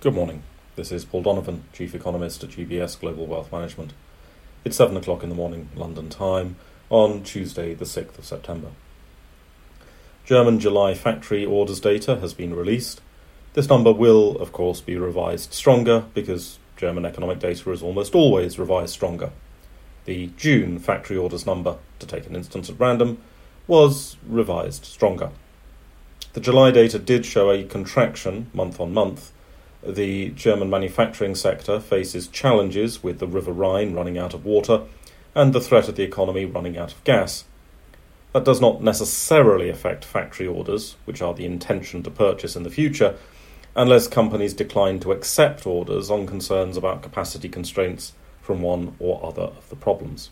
Good morning. This is Paul Donovan, Chief Economist at UBS Global Wealth Management. It's 7 o'clock in the morning, London time, on Tuesday, the 6th of September. German July factory orders data has been released. This number will, of course, be revised stronger because German economic data is almost always revised stronger. The June factory orders number, to take an instance at random, was revised stronger. The July data did show a contraction month on month the German manufacturing sector faces challenges with the River Rhine running out of water and the threat of the economy running out of gas. That does not necessarily affect factory orders, which are the intention to purchase in the future, unless companies decline to accept orders on concerns about capacity constraints from one or other of the problems.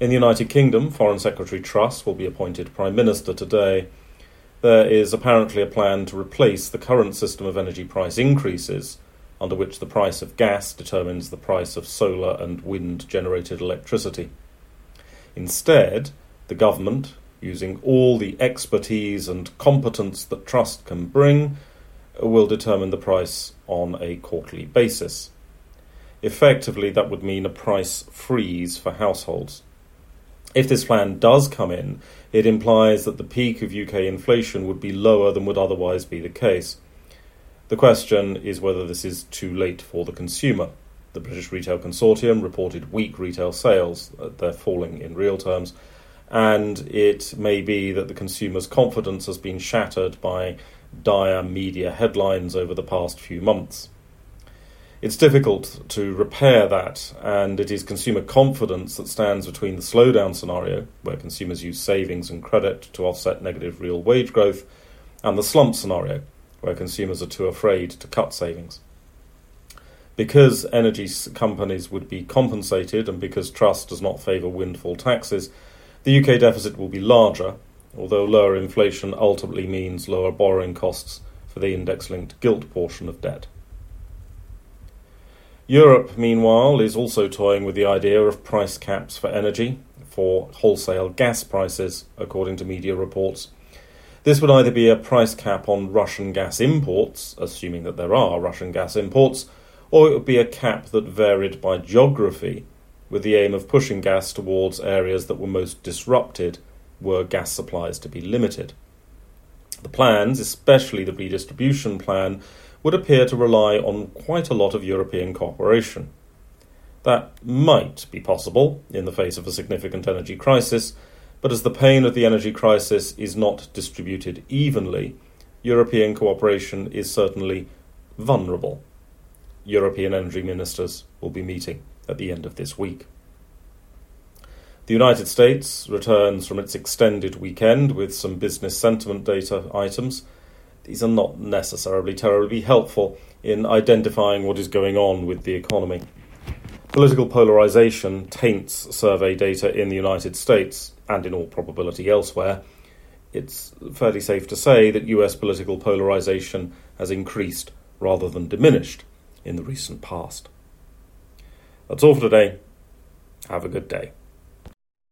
In the United Kingdom, Foreign Secretary Truss will be appointed Prime Minister today there is apparently a plan to replace the current system of energy price increases, under which the price of gas determines the price of solar and wind generated electricity. Instead, the government, using all the expertise and competence that Truss can bring, will determine the price on a quarterly basis. Effectively, that would mean a price freeze for households. If this plan does come in, it implies that the peak of UK inflation would be lower than would otherwise be the case. The question is whether this is too late for the consumer. The British Retail Consortium reported weak retail sales, uh, they're falling in real terms, and it may be that the consumer's confidence has been shattered by dire media headlines over the past few months. It's difficult to repair that, and it is consumer confidence that stands between the slowdown scenario, where consumers use savings and credit to offset negative real wage growth, and the slump scenario, where consumers are too afraid to cut savings. Because energy companies would be compensated and because Truss does not favour windfall taxes, the UK deficit will be larger, although lower inflation ultimately means lower borrowing costs for the index linked gilt portion of debt. Europe, meanwhile, is also toying with the idea of price caps for energy for wholesale gas prices, according to media reports. This would either be a price cap on Russian gas imports, assuming that there are Russian gas imports, or it would be a cap that varied by geography, with the aim of pushing gas towards areas that were most disrupted were gas supplies to be limited. The plans, especially the redistribution plan, would appear to rely on quite a lot of European cooperation. That might be possible in the face of a significant energy crisis, but as the pain of the energy crisis is not distributed evenly, European cooperation is certainly vulnerable. European energy ministers will be meeting at the end of this week. The United States returns from its extended weekend with some business sentiment data items these are not necessarily terribly helpful in identifying what is going on with the economy. Political polarization taints survey data in the United States and in all probability elsewhere. It's fairly safe to say that US political polarization has increased rather than diminished in the recent past. That's all for today. Have a good day.